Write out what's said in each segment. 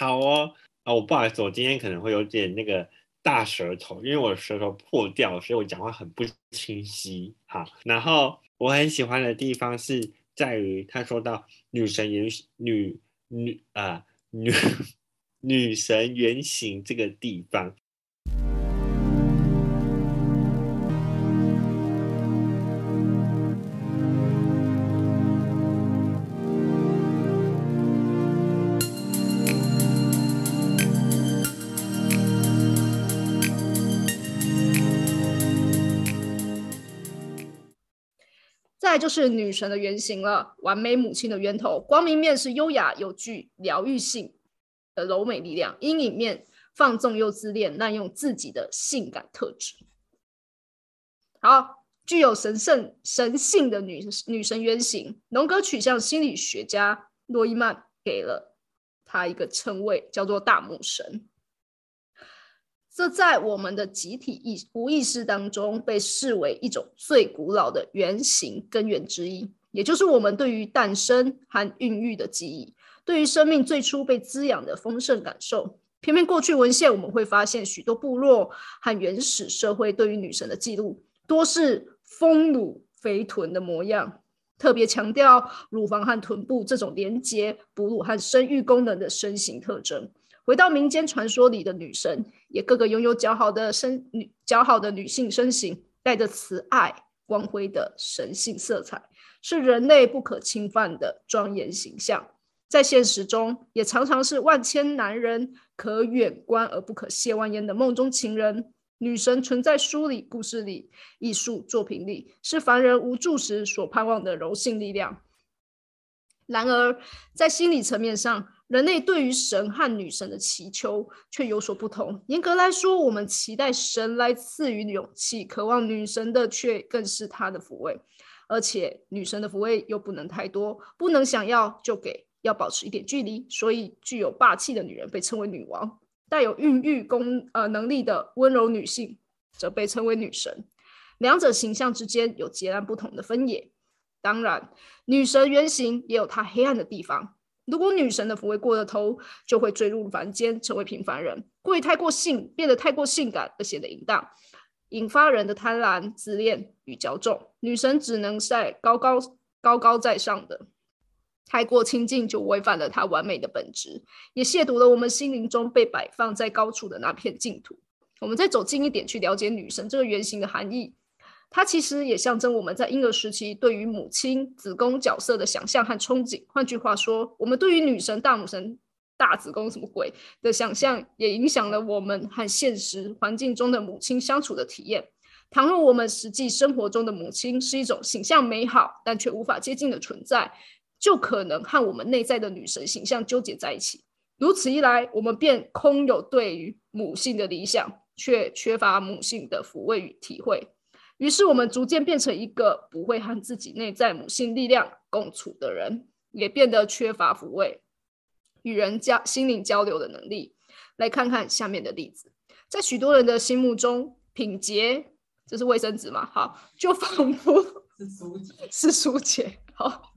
好哦，啊，我不好意思，我今天可能会有点那个大舌头，因为我舌头破掉，所以我讲话很不清晰。哈，然后我很喜欢的地方是在于他说到女神原女女啊女 女神原型这个地方。再就是女神的原型了，完美母亲的源头。光明面是优雅有具疗愈性的柔美力量，阴影面放纵又自恋，滥用自己的性感特质。好，具有神圣神性的女女神原型，龙格取向心理学家诺伊曼给了她一个称谓，叫做大母神。这在我们的集体意无意识当中被视为一种最古老的原型根源之一，也就是我们对于诞生和孕育的记忆，对于生命最初被滋养的丰盛感受。偏偏过去文献我们会发现，许多部落和原始社会对于女神的记录，多是丰乳肥臀的模样，特别强调乳房和臀部这种连接哺乳和生育功能的身形特征。回到民间传说里的女神，也个个拥有姣好的身女姣好的女性身形，带着慈爱光辉的神性色彩，是人类不可侵犯的庄严形象。在现实中，也常常是万千男人可远观而不可亵玩焉的梦中情人。女神存在书里、故事里、艺术作品里，是凡人无助时所盼望的柔性力量。然而，在心理层面上，人类对于神和女神的祈求却有所不同。严格来说，我们期待神来赐予勇气，渴望女神的却更是她的抚慰，而且女神的抚慰又不能太多，不能想要就给，要保持一点距离。所以，具有霸气的女人被称为女王，带有孕育功呃能力的温柔女性则被称为女神。两者形象之间有截然不同的分野。当然，女神原型也有她黑暗的地方。如果女神的抚慰过了头，就会坠入凡间，成为平凡人，过于太过性，变得太过性感而显得淫荡，引发人的贪婪、自恋与骄纵。女神只能在高高高高在上的，太过亲近就违反了她完美的本质，也亵渎了我们心灵中被摆放在高处的那片净土。我们再走近一点，去了解女神这个原型的含义。它其实也象征我们在婴儿时期对于母亲子宫角色的想象和憧憬。换句话说，我们对于女神、大母神、大子宫什么鬼的想象，也影响了我们和现实环境中的母亲相处的体验。倘若我们实际生活中的母亲是一种形象美好但却无法接近的存在，就可能和我们内在的女神形象纠结在一起。如此一来，我们便空有对于母性的理想，却缺乏母性的抚慰与体会。于是，我们逐渐变成一个不会和自己内在母性力量共处的人，也变得缺乏抚慰与人交心灵交流的能力。来看看下面的例子，在许多人的心目中，品洁这是卫生纸嘛？好，就仿佛 是苏姐，是苏姐，好，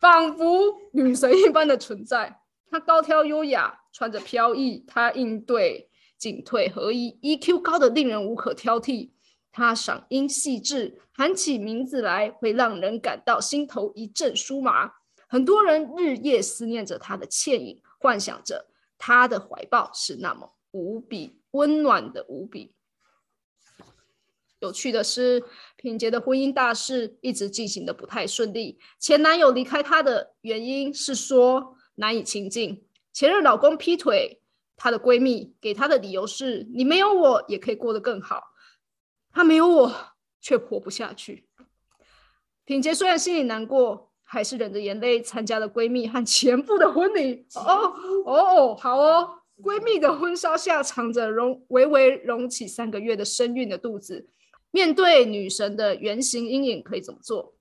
仿佛女神一般的存在。她高挑优雅，穿着飘逸，她应对进退合一，EQ 高的令人无可挑剔。他嗓音细致，喊起名字来会让人感到心头一阵酥麻。很多人日夜思念着他的倩影，幻想着他的怀抱是那么无比温暖的无比。有趣的是，品杰的婚姻大事一直进行的不太顺利。前男友离开她的原因是说难以亲近，前任老公劈腿，她的闺蜜给她的理由是：你没有我也可以过得更好。他没有我，却活不下去。品杰虽然心里难过，还是忍着眼泪参加了闺蜜和前夫的婚礼。哦哦，好哦，闺蜜的婚纱下藏着容微微隆起三个月的身孕的肚子。面对女神的圆形阴影，可以怎么做？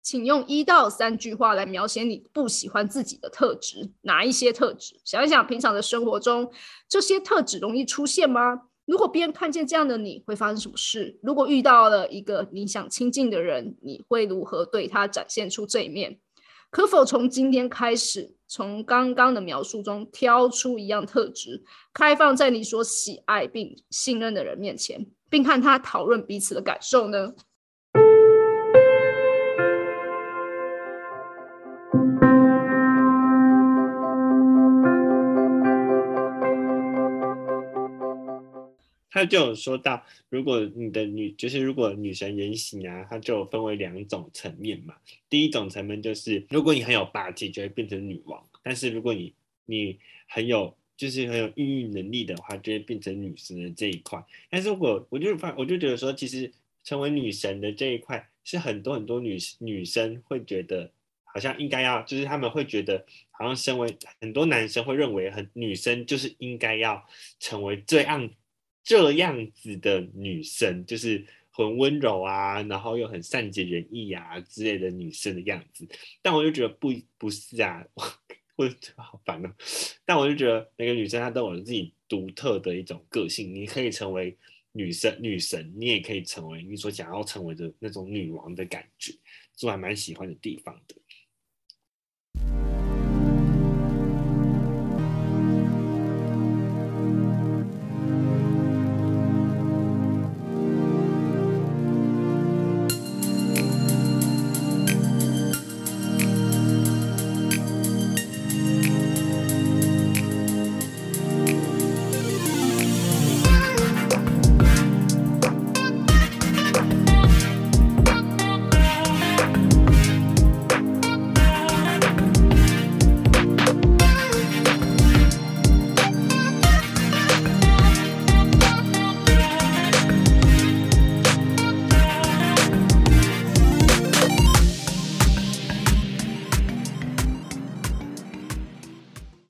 请用一到三句话来描写你不喜欢自己的特质。哪一些特质？想一想，平常的生活中，这些特质容易出现吗？如果别人看见这样的你，会发生什么事？如果遇到了一个你想亲近的人，你会如何对他展现出这一面？可否从今天开始，从刚刚的描述中挑出一样特质，开放在你所喜爱并信任的人面前，并看他讨论彼此的感受呢？他就有说到，如果你的女就是如果女神原型啊，它就分为两种层面嘛。第一种层面就是，如果你很有霸气，就会变成女王；但是如果你你很有就是很有孕育能力的话，就会变成女神的这一块。但是如果我就发我就觉得说，其实成为女神的这一块，是很多很多女女生会觉得好像应该要，就是他们会觉得好像身为很多男生会认为很女生就是应该要成为最样。这样子的女生就是很温柔啊，然后又很善解人意啊之类的女生的样子，但我就觉得不不是啊，我好烦哦。但我就觉得每个女生她都有自己独特的一种个性，你可以成为女生女神，你也可以成为你所想要成为的那种女王的感觉，是我还蛮喜欢的地方的。